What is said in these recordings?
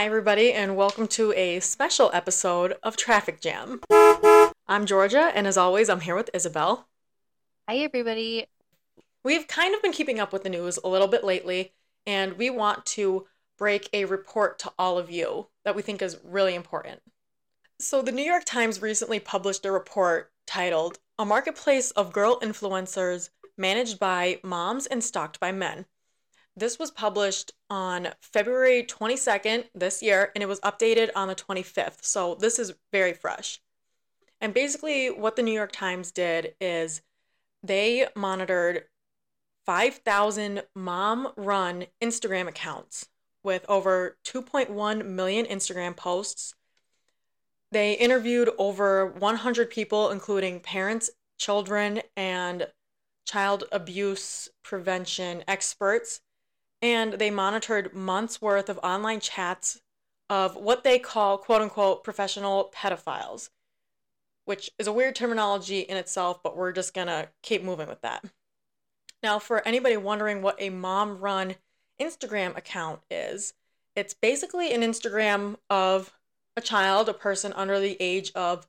Hi, everybody, and welcome to a special episode of Traffick Jam. I'm Georgia, and as always, I'm here with Isabel. Hi, everybody. We've kind of been keeping up with the news a little bit lately, and we want to break a report to all of you that we think is really important. So, the New York Times recently published a report titled A Marketplace of Girl Influencers Managed by Moms and Stocked by Men. This was published on February 22nd this year, and it was updated on the 25th. So, this is very fresh. And basically, what the New York Times did is they monitored 5,000 mom run Instagram accounts with over 2.1 million Instagram posts they interviewed over 100 people, including parents, children, and child abuse prevention experts. And they monitored months worth of online chats of what they call quote unquote professional pedophiles, which is a weird terminology in itself, but we're just gonna keep moving with that. Now, for anybody wondering what a mom run Instagram account is, it's basically an Instagram of a child, a person under the age of,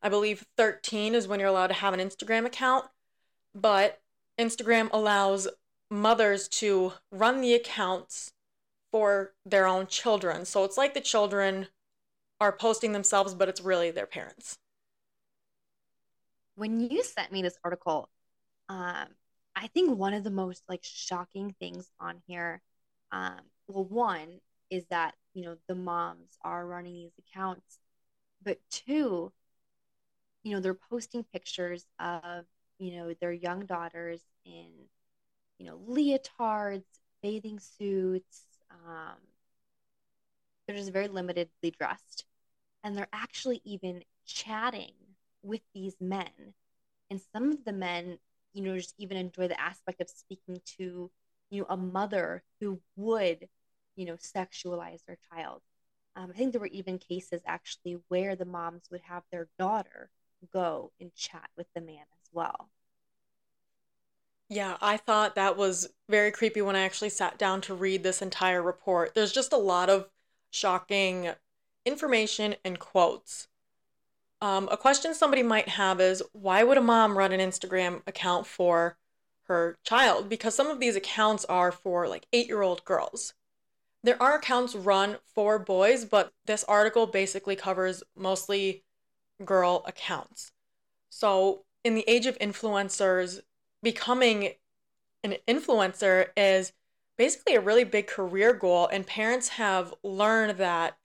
I believe, 13 is when you're allowed to have an Instagram account. But Instagram allows mothers to run the accounts for their own children. So it's like the children are posting themselves, but it's really their parents. When you sent me this article, um, I think one of the most like shocking things on here, um, well, one is that you know the moms are running these accounts but two you know they're posting pictures of you know their young daughters in you know leotards bathing suits um, they're just very limitedly dressed and they're actually even chatting with these men and some of the men you know just even enjoy the aspect of speaking to you know a mother who would you know, sexualize their child. Um, I think there were even cases actually where the moms would have their daughter go and chat with the man as well. Yeah, I thought that was very creepy when I actually sat down to read this entire report. There's just a lot of shocking information and quotes. Um, a question somebody might have is why would a mom run an Instagram account for her child? Because some of these accounts are for like eight year old girls. There are accounts run for boys, but this article basically covers mostly girl accounts. So, in the age of influencers, becoming an influencer is basically a really big career goal, and parents have learned that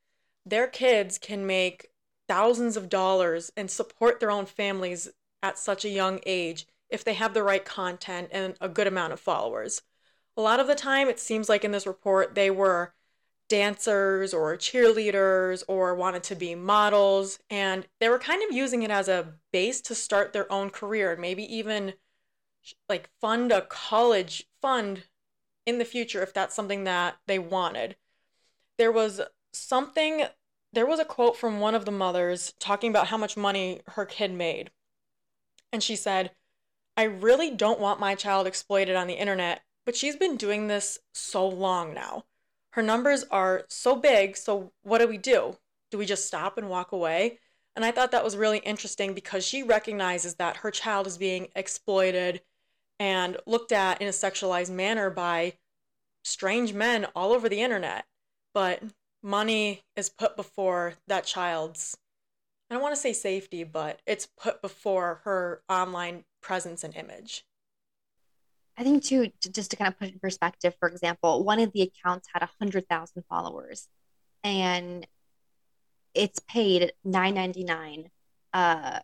their kids can make thousands of dollars and support their own families at such a young age if they have the right content and a good amount of followers. A lot of the time it seems like in this report they were dancers or cheerleaders or wanted to be models and they were kind of using it as a base to start their own career and maybe even like fund a college fund in the future if that's something that they wanted there was something there was a quote from one of the mothers talking about how much money her kid made and she said i really don't want my child exploited on the internet but she's been doing this so long now. Her numbers are so big, so what do we do? Do we just stop and walk away? And I thought that was really interesting because she recognizes that her child is being exploited and looked at in a sexualized manner by strange men all over the internet. But money is put before that child's, I don't want to say safety, but it's put before her online presence and image. I think too, to, just to kind of put in perspective, for example, one of the accounts had a hundred thousand followers, and it's paid nine ninety nine uh,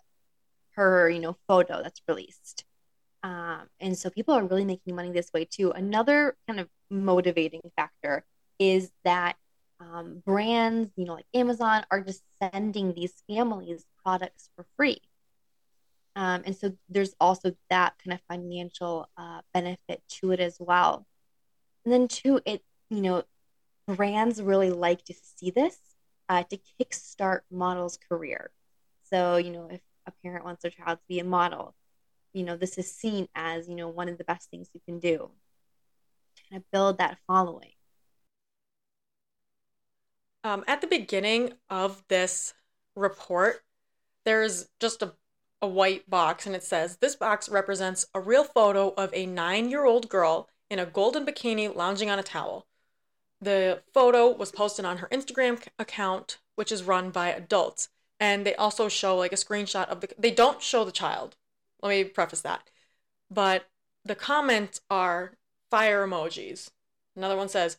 per you know photo that's released, um, and so people are really making money this way too. Another kind of motivating factor is that um, brands, you know, like Amazon, are just sending these families products for free. Um, and so there's also that kind of financial uh, benefit to it as well. And then, two, it, you know, brands really like to see this uh, to kickstart model's career. So, you know, if a parent wants their child to be a model, you know, this is seen as, you know, one of the best things you can do to kind of build that following. Um, at the beginning of this report, there's just a, a white box and it says this box represents a real photo of a nine year old girl in a golden bikini lounging on a towel. The photo was posted on her Instagram account, which is run by adults. And they also show like a screenshot of the. They don't show the child. Let me preface that. But the comments are fire emojis. Another one says,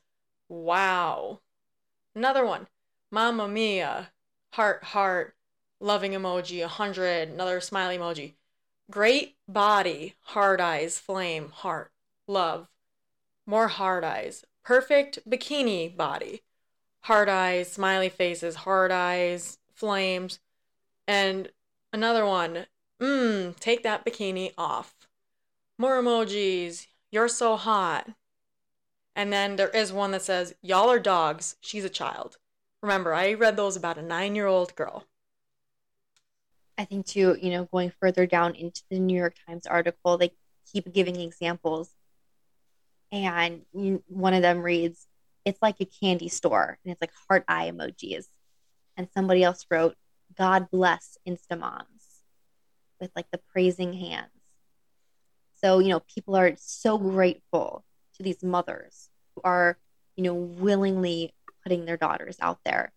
wow. Another one, Mamma Mia, heart, heart, loving emoji, 100, another smiley emoji. Great body, hard eyes, flame, heart, love. More hard eyes. Perfect bikini body. Hard eyes, smiley faces, hard eyes, flames. And another one, mmm, take that bikini off. More emojis, you're so hot. And then there is one that says, Y'all are dogs. She's a child. Remember, I read those about a nine year old girl. I think, too, you know, going further down into the New York Times article, they keep giving examples. And one of them reads, It's like a candy store. And it's like heart eye emojis. And somebody else wrote, God bless Instamoms with like the praising hands. So, you know, people are so grateful to these mothers who are, you know, willingly putting their daughters out there.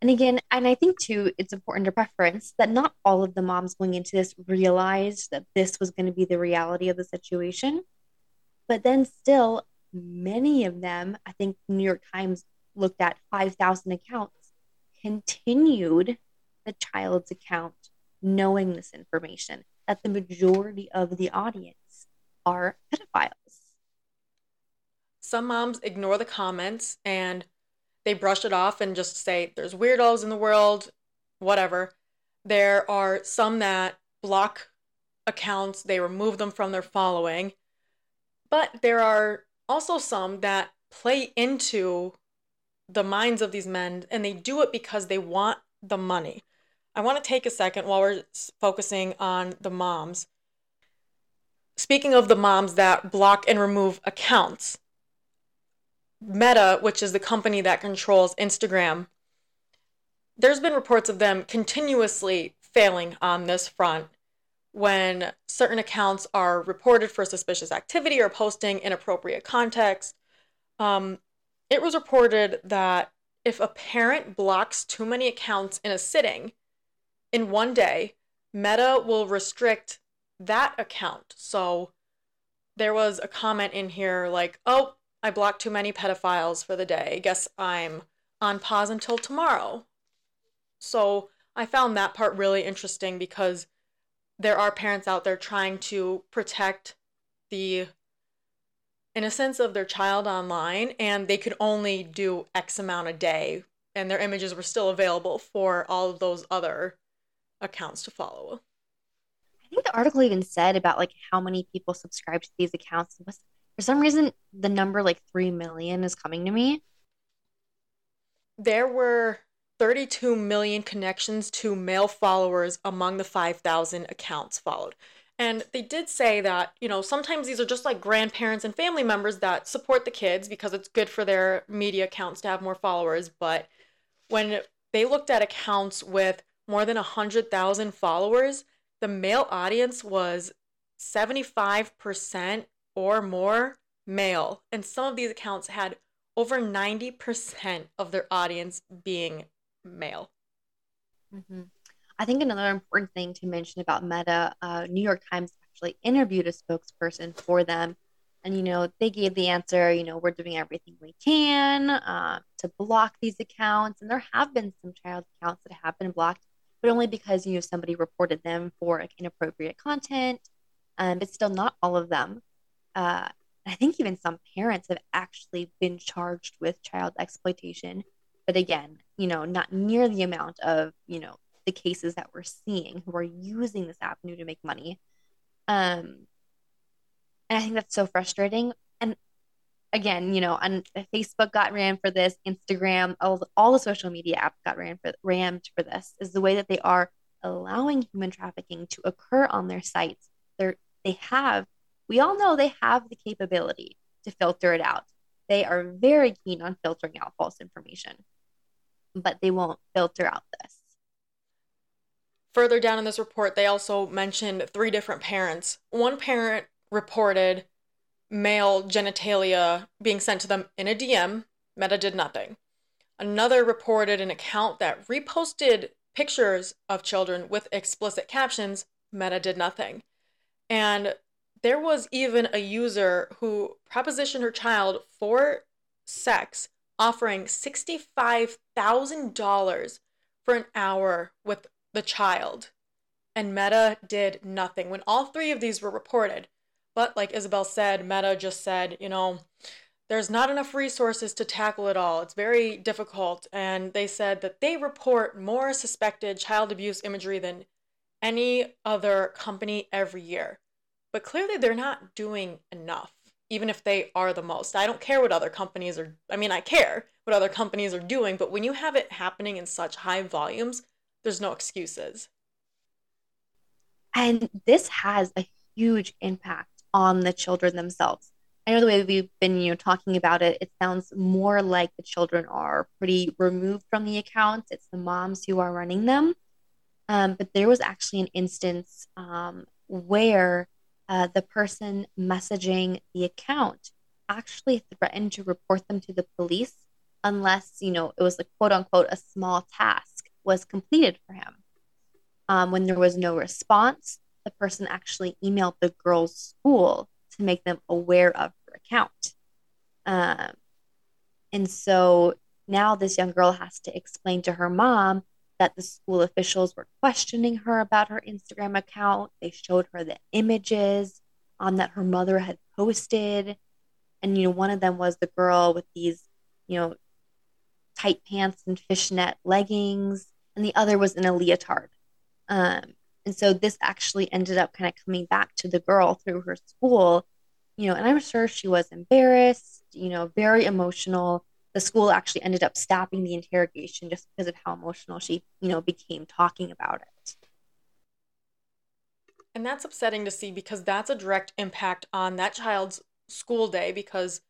And again, and I think too, it's important to preference that not all of the moms going into this realized that this was going to be the reality of the situation. But then still, many of them, I think New York Times looked at 5,000 accounts, continued the child's account knowing this information, that the majority of the audience are pedophiles. Some moms ignore the comments and they brush it off and just say, there's weirdos in the world, whatever. There are some that block accounts, they remove them from their following. But there are also some that play into the minds of these men and they do it because they want the money. I want to take a second while we're focusing on the moms Speaking of the moms that block and remove accounts, Meta, which is the company that controls Instagram, there's been reports of them continuously failing on this front when certain accounts are reported for suspicious activity or posting inappropriate context. Um, it was reported that if a parent blocks too many accounts in a sitting in one day, Meta will restrict that account. So there was a comment in here like, oh, I blocked too many pedophiles for the day. Guess I'm on pause until tomorrow. So I found that part really interesting because there are parents out there trying to protect the innocence of their child online and they could only do X amount a day and their images were still available for all of those other accounts to follow I think the article even said about like how many people subscribe to these accounts. For some reason, the number like 3 million is coming to me. There were 32 million connections to male followers among the 5,000 accounts followed. And they did say that, you know, sometimes these are just like grandparents and family members that support the kids because it's good for their media accounts to have more followers. But when they looked at accounts with more than 100,000 followers, the male audience was 75% or more male. And some of these accounts had over 90% of their audience being male. Mm-hmm. I think another important thing to mention about Meta, uh, New York Times actually interviewed a spokesperson for them. And, you know, they gave the answer, you know, we're doing everything we can uh, to block these accounts. And there have been some child accounts that have been blocked but only because you know somebody reported them for like, inappropriate content. Um, but still, not all of them. Uh, I think even some parents have actually been charged with child exploitation. But again, you know, not near the amount of you know the cases that we're seeing who are using this avenue to make money. Um, and I think that's so frustrating. Again, you know, on Facebook got ran for this, Instagram, all, all the social media apps got ran for rammed for this is the way that they are allowing human trafficking to occur on their sites. They're they have, we all know they have the capability to filter it out. They are very keen on filtering out false information. but they won't filter out this. Further down in this report, they also mentioned three different parents. One parent reported male genitalia being sent to them in a DM. Meta did nothing. Another reported an account that reposted pictures of children with explicit captions. Meta did nothing. And there was even a user who propositioned her child for sex, offering $65,000 for an hour with the child. And Meta did nothing when all three of these were reported. But like Isabel said, Meta just said, you know, there's not enough resources to tackle it all. It's very difficult. And they said that they report more suspected child abuse imagery than any other company every year. But clearly, they're not doing enough, even if they are the most. I don't care what other companies are, I mean, I care what other companies are doing, but when you have it happening in such high volumes, there's no excuses. And this has a huge impact on the children themselves. I know the way we've been, you know, talking about it, it sounds more like the children are pretty removed from the accounts. It's the moms who are running them. Um, but there was actually an instance um, where uh, the person messaging the account actually threatened to report them to the police unless, you know, it was a quote unquote a small task was completed for him. Um, when there was no response, the person actually emailed the girl's school to make them aware of her account. Um, and so now this young girl has to explain to her mom that the school officials were questioning her about her Instagram account. They showed her the images um, that her mother had posted. And, you know, one of them was the girl with these, you know, tight pants and fishnet leggings, and the other was in a leotard. Um, and so this actually ended up kind of coming back to the girl through her school, you know, and I'm sure she was embarrassed, you know, very emotional. The school actually ended up stopping the interrogation just because of how emotional she, you know, became talking about it. And that's upsetting to see because that's a direct impact on that child's school day because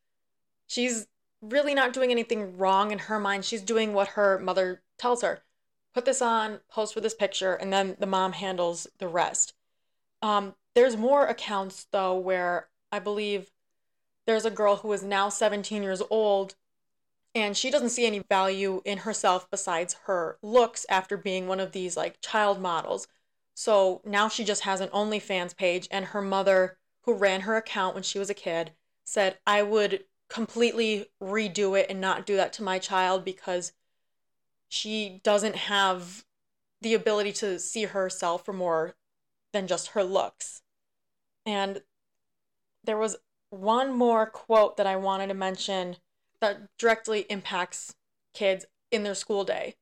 she's really not doing anything wrong in her mind. She's doing what her mother tells her put this on, post for this picture, and then the mom handles the rest. Um, there's more accounts though where I believe there's a girl who is now 17 years old and she doesn't see any value in herself besides her looks after being one of these like child models. So now she just has an OnlyFans page, and her mother, who ran her account when she was a kid, said, I would completely redo it and not do that to my child because she doesn't have the ability to see herself for more than just her looks. And there was one more quote that I wanted to mention that directly impacts kids in their school day.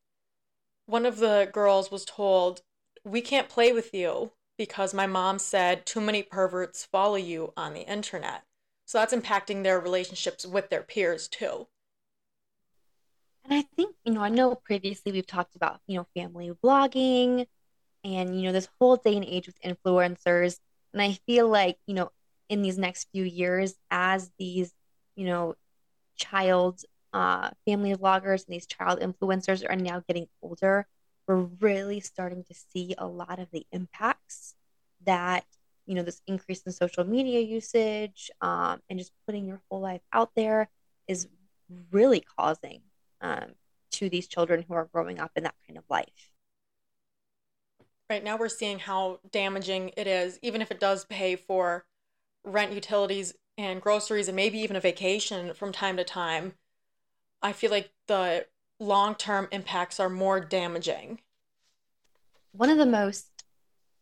One of the girls was told, We can't play with you because my mom said too many perverts follow you on the internet. So that's impacting their relationships with their peers too. And I think, you know, I know previously we've talked about, you know, family blogging and, you know, this whole day and age with influencers. And I feel like, you know, in these next few years, as these, you know, child uh, family vloggers and these child influencers are now getting older, we're really starting to see a lot of the impacts that, you know, this increase in social media usage um, and just putting your whole life out there is really causing um, to these children who are growing up in that kind of life. Right now, we're seeing how damaging it is, even if it does pay for rent, utilities, and groceries, and maybe even a vacation from time to time. I feel like the long term impacts are more damaging. One of the most,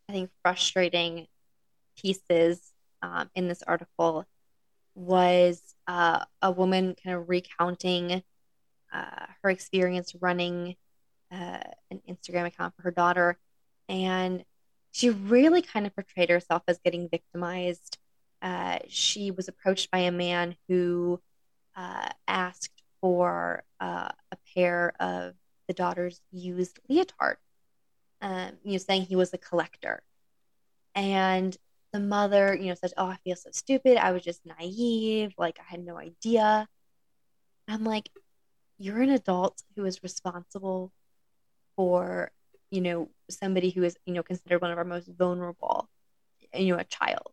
I think, frustrating pieces um, in this article was uh, a woman kind of recounting uh, her experience running uh, an Instagram account for her daughter. And she really kind of portrayed herself as getting victimized. Uh, she was approached by a man who uh, asked for uh, a pair of the daughter's used leotard, um, you know, saying he was a collector. And the mother, you know, said, Oh, I feel so stupid. I was just naive. Like, I had no idea. I'm like, you're an adult who is responsible for, you know, somebody who is, you know, considered one of our most vulnerable, you know, a child.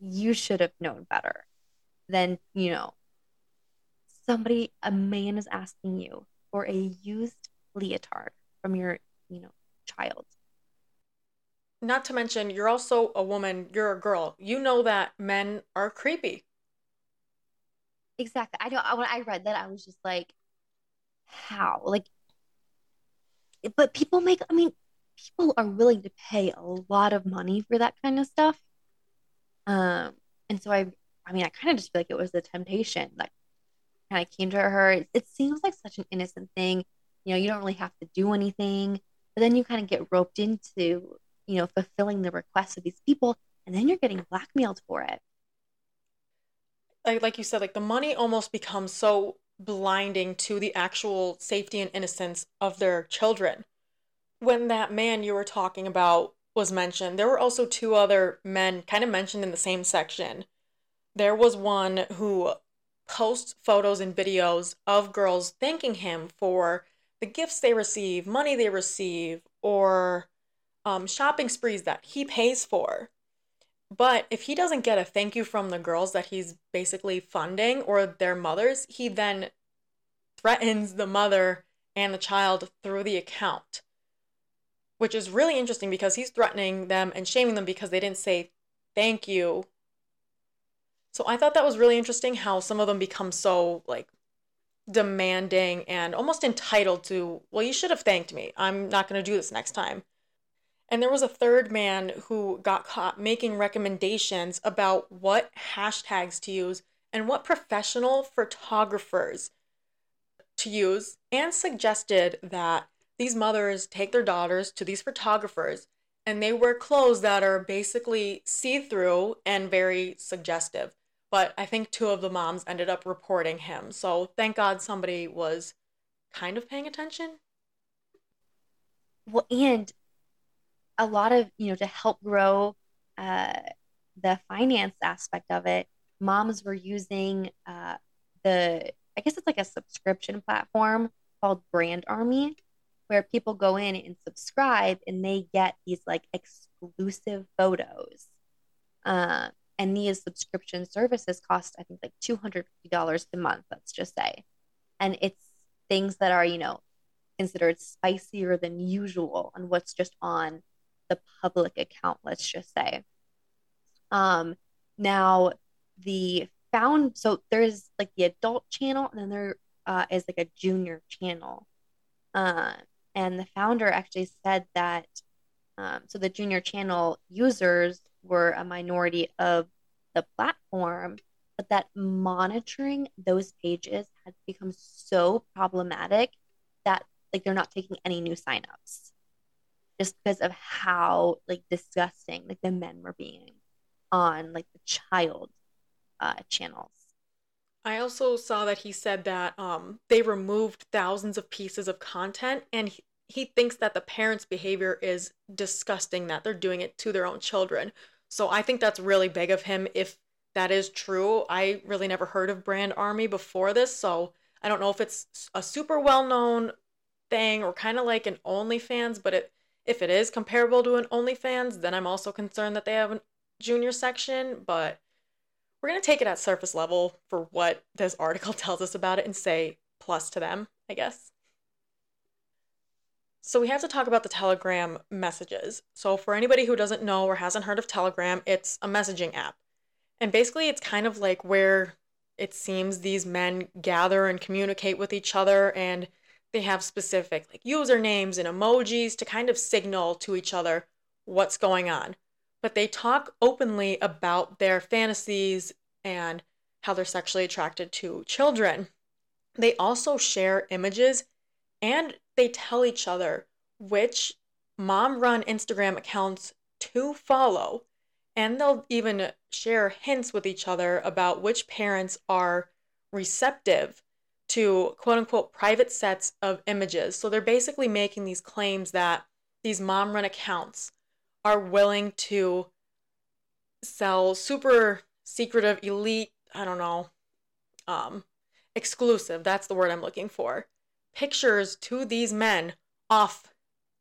You should have known better than, you know, somebody, a man is asking you for a used leotard from your, you know, child. Not to mention, you're also a woman, you're a girl. You know that men are creepy. Exactly. I know when I read that, I was just like, how? Like, but people make, I mean, people are willing to pay a lot of money for that kind of stuff. Um, and so I, I mean, I kind of just feel like it was the temptation that kind of came to her. It, it seems like such an innocent thing. You know, you don't really have to do anything, but then you kind of get roped into, you know, fulfilling the requests of these people, and then you're getting blackmailed for it. Like, like you said, like the money almost becomes so blinding to the actual safety and innocence of their children. When that man you were talking about was mentioned, there were also two other men kind of mentioned in the same section. There was one who posts photos and videos of girls thanking him for the gifts they receive, money they receive, or um, shopping sprees that he pays for. But if he doesn't get a thank you from the girls that he's basically funding or their mothers, he then threatens the mother and the child through the account. Which is really interesting because he's threatening them and shaming them because they didn't say thank you. So I thought that was really interesting how some of them become so like demanding and almost entitled to, well, you should have thanked me. I'm not going to do this next time. And there was a third man who got caught making recommendations about what hashtags to use and what professional photographers to use, and suggested that these mothers take their daughters to these photographers and they wear clothes that are basically see through and very suggestive. But I think two of the moms ended up reporting him. So thank God somebody was kind of paying attention. Well, and a lot of, you know, to help grow uh, the finance aspect of it, moms were using uh, the, I guess it's like a subscription platform called Brand Army, where people go in and subscribe and they get these like exclusive photos. Uh, and these subscription services cost, I think, like $250 a month, let's just say. And it's things that are, you know, considered spicier than usual and what's just on the public account, let's just say. Um, now the found so there's like the adult channel and then there uh, is like a junior channel. Uh, and the founder actually said that um, so the junior channel users were a minority of the platform, but that monitoring those pages had become so problematic that like they're not taking any new signups just because of how like disgusting like the men were being on like the child uh, channels. I also saw that he said that um, they removed thousands of pieces of content, and he, he thinks that the parents' behavior is disgusting that they're doing it to their own children. So I think that's really big of him if that is true. I really never heard of Brand Army before this, so I don't know if it's a super well known thing or kind of like an OnlyFans, but it if it is comparable to an OnlyFans, then I'm also concerned that they have a junior section, but we're going to take it at surface level for what this article tells us about it and say plus to them, I guess. So we have to talk about the Telegram messages. So for anybody who doesn't know or hasn't heard of Telegram, it's a messaging app. And basically it's kind of like where it seems these men gather and communicate with each other and they have specific like usernames and emojis to kind of signal to each other what's going on. But they talk openly about their fantasies and how they're sexually attracted to children. They also share images and they tell each other which mom run Instagram accounts to follow. And they'll even share hints with each other about which parents are receptive to quote unquote private sets of images. So they're basically making these claims that these mom run accounts are willing to sell super secretive, elite, I don't know, um, exclusive, that's the word I'm looking for, pictures to these men off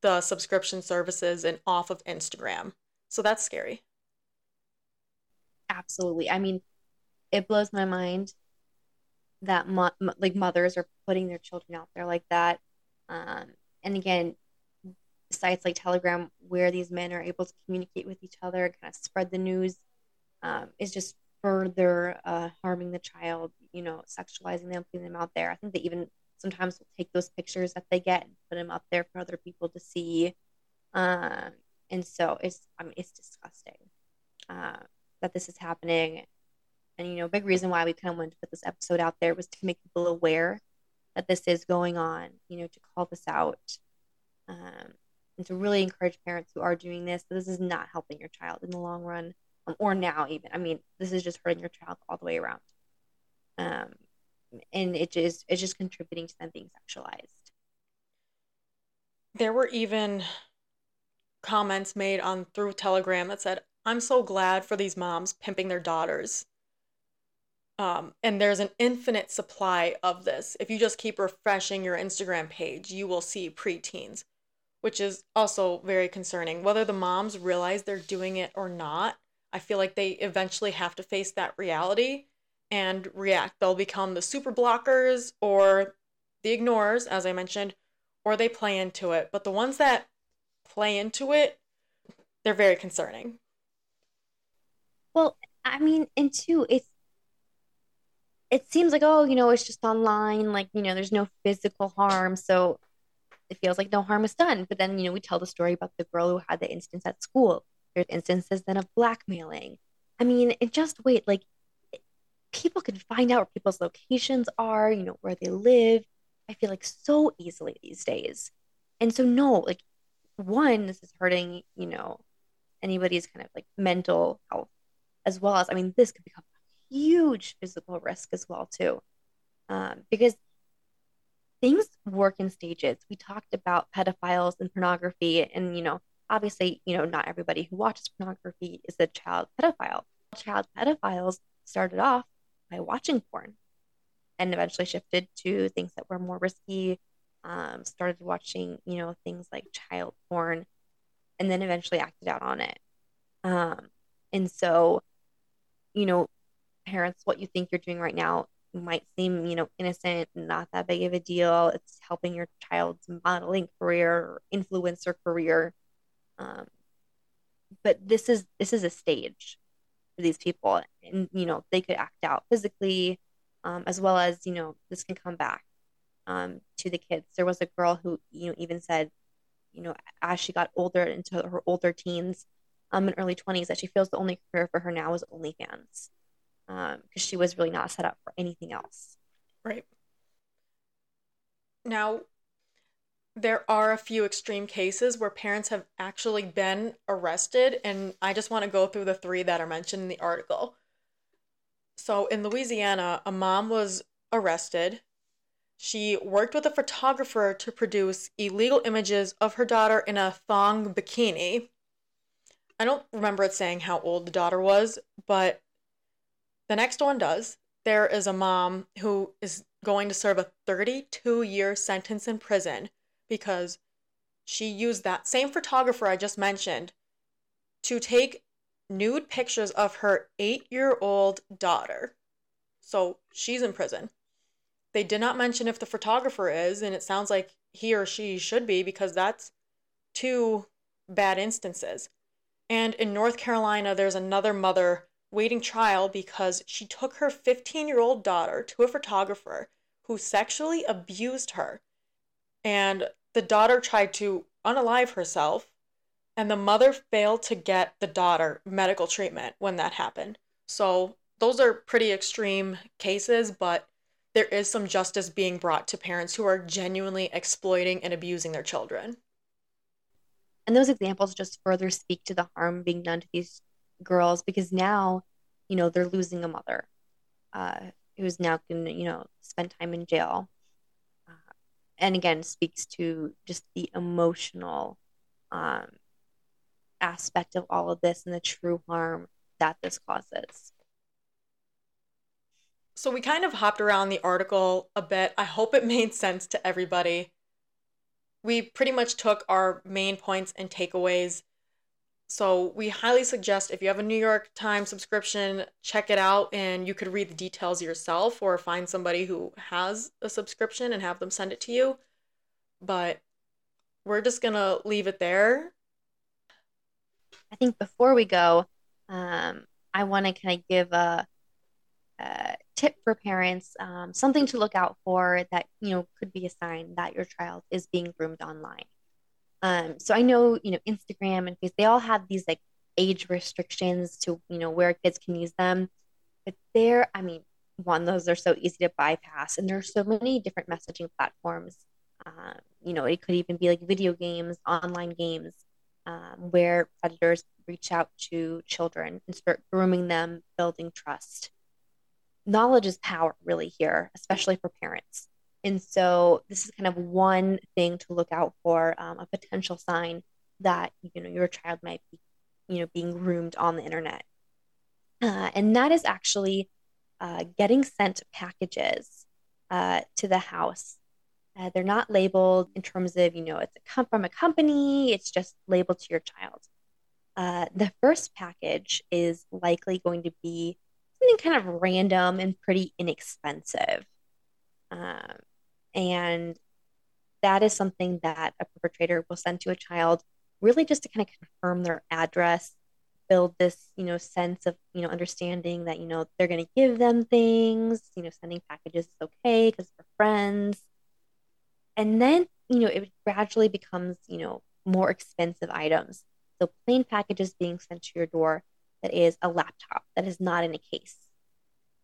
the subscription services and off of Instagram. So that's scary. Absolutely. I mean, it blows my mind that mo- like mothers are putting their children out there like that. Um, and again, sites like Telegram, where these men are able to communicate with each other, and kind of spread the news, um, is just further uh, harming the child. You know, sexualizing them, putting them out there. I think they even sometimes will take those pictures that they get and put them up there for other people to see. Um, and so it's, I mean, it's disgusting uh, that this is happening. And you know, a big reason why we kind of wanted to put this episode out there was to make people aware that this is going on. You know, to call this out. Um, and to really encourage parents who are doing this this is not helping your child in the long run um, or now even i mean this is just hurting your child all the way around um, and it just it's just contributing to them being sexualized there were even comments made on through telegram that said i'm so glad for these moms pimping their daughters um, and there's an infinite supply of this if you just keep refreshing your instagram page you will see preteens which is also very concerning. Whether the moms realize they're doing it or not, I feel like they eventually have to face that reality and react. They'll become the super blockers or the ignorers, as I mentioned, or they play into it. But the ones that play into it, they're very concerning. Well, I mean, and two, it's it seems like oh, you know, it's just online, like you know, there's no physical harm, so it feels like no harm is done. But then, you know, we tell the story about the girl who had the instance at school. There's instances then of blackmailing. I mean, and just wait, like people can find out where people's locations are, you know, where they live. I feel like so easily these days. And so, no, like, one, this is hurting, you know, anybody's kind of like mental health, as well as, I mean, this could become huge physical risk as well, too. Um, because things work in stages. We talked about pedophiles and pornography, and you know, obviously, you know, not everybody who watches pornography is a child pedophile. Child pedophiles started off by watching porn and eventually shifted to things that were more risky, um, started watching, you know, things like child porn, and then eventually acted out on it. Um, and so, you know, parents, what you think you're doing right now might seem, you know, innocent, not that big of a deal. It's helping your child's modeling career or influencer career. Um, but this is this is a stage for these people, and you know they could act out physically, um, as well as you know this can come back um, to the kids. There was a girl who you know even said, you know, as she got older into her older teens, um, and early twenties, that she feels the only career for her now is OnlyFans because um, she was really not set up for anything else. Right. Now, there are a few extreme cases where parents have actually been arrested, and I just want to go through the three that are mentioned in the article. So, in Louisiana, a mom was arrested. She worked with a photographer to produce illegal images of her daughter in a thong bikini. I don't remember it saying how old the daughter was, but the next one does. There is a mom who is going to serve a 32 year sentence in prison because she used that same photographer I just mentioned to take nude pictures of her eight year old daughter. So she's in prison. They did not mention if the photographer is, and it sounds like he or she should be because that's two bad instances. And in North Carolina, there's another mother waiting trial because she took her 15 year old daughter to a photographer who sexually abused her. And the daughter tried to unalive herself, and the mother failed to get the daughter medical treatment when that happened. So, those are pretty extreme cases, but there is some justice being brought to parents who are genuinely exploiting and abusing their children. And those examples just further speak to the harm being done to these girls because now, you know, they're losing a mother uh, who's now going to, you know, spend time in jail. Uh, and again, speaks to just the emotional um, aspect of all of this and the true harm that this causes. So we kind of hopped around the article a bit. I hope it made sense to everybody. We pretty much took our main points and takeaways. So we highly suggest if you have a New York Times subscription, check it out and you could read the details yourself or find somebody who has a subscription and have them send it to you. But we're just going to leave it there. I think before we go, um, I want to kind of give a, a, tip for parents, um, something to look out for that you know could be a sign that your child is being groomed online. Um, so I know you know Instagram and Facebook, they all have these like age restrictions to you know where kids can use them, but there, I mean, one those are so easy to bypass, and there are so many different messaging platforms. Um, you know, it could even be like video games, online games um, where predators reach out to children and start grooming them, building trust. Knowledge is power, really, here, especially for parents. And so, this is kind of one thing to look out for um, a potential sign that you know your child might be, you know, being groomed on the internet. Uh, and that is actually uh, getting sent packages uh, to the house uh, they're not labeled in terms of, you know, it's from a company, it's just labeled to your child. Uh, the first package is likely going to be something kind of random and pretty inexpensive. Um, and that is something that a perpetrator will send to a child really just to kind of confirm their address build this you know sense of you know understanding that you know they're going to give them things you know sending packages is okay because they're friends. And then you know it gradually becomes you know more expensive items. So plain packages being sent to your door that is a laptop that is not in a case.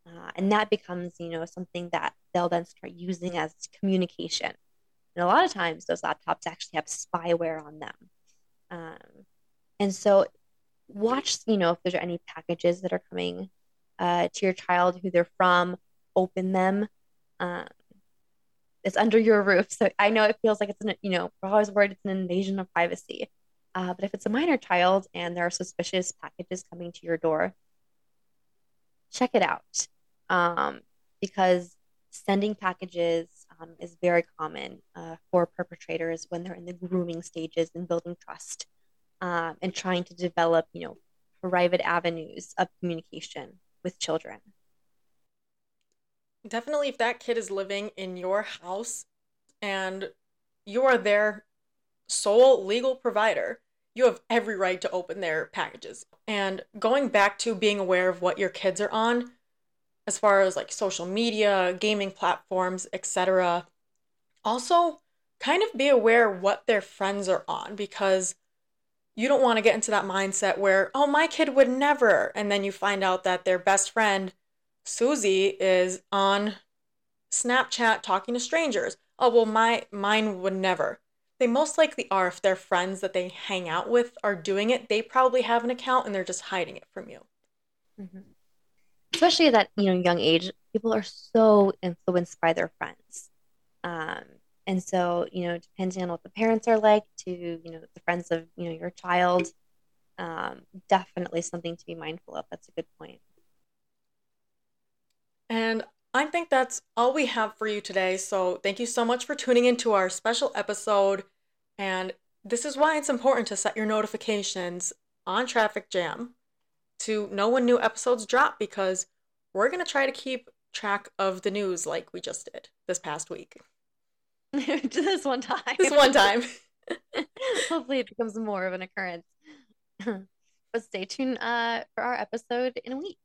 Uh, and that becomes you know something that they'll then start using as communication and a lot of times those laptops actually have spyware on them um, and so watch you know if there's any packages that are coming uh, to your child who they're from open them um, it's under your roof. So I know it feels like it's an, you know, we're always worried it's an invasion of privacy. Uh, but if it's a minor child and there are suspicious packages coming to your door, check it out. Um, because sending packages um, is very common uh, for perpetrators when they're in the grooming stages and building trust um, and trying to develop, you know, private avenues of communication with children. Definitely, if that kid is living in your house and you are their sole legal provider, you have every right to open their packages. And going back to being aware of what your kids are on, as far as like social media, gaming platforms, etc., also kind of be aware what their friends are on because you don't want to get into that mindset where, oh, my kid would never. And then you find out that their best friend Susie is on Snapchat talking to strangers. Oh, well, my mine would never. They most likely are if their friends that they hang out with are doing it. They probably have an account and they're just hiding it from you. Mm-hmm. Especially at that you know young age, people are so influenced by their friends, um, and so you know depending on what the parents are like to you know the friends of you know your child, um, definitely something to be mindful of. That's a good point. And I think that's all we have for you today. So thank you so much for tuning into our special episode. And this is why it's important to set your notifications on Traffick Jam to know when new episodes drop because we're going to try to keep track of the news like we just did this past week. this one time. This one time. Hopefully, it becomes more of an occurrence. but stay tuned uh, for our episode in a week.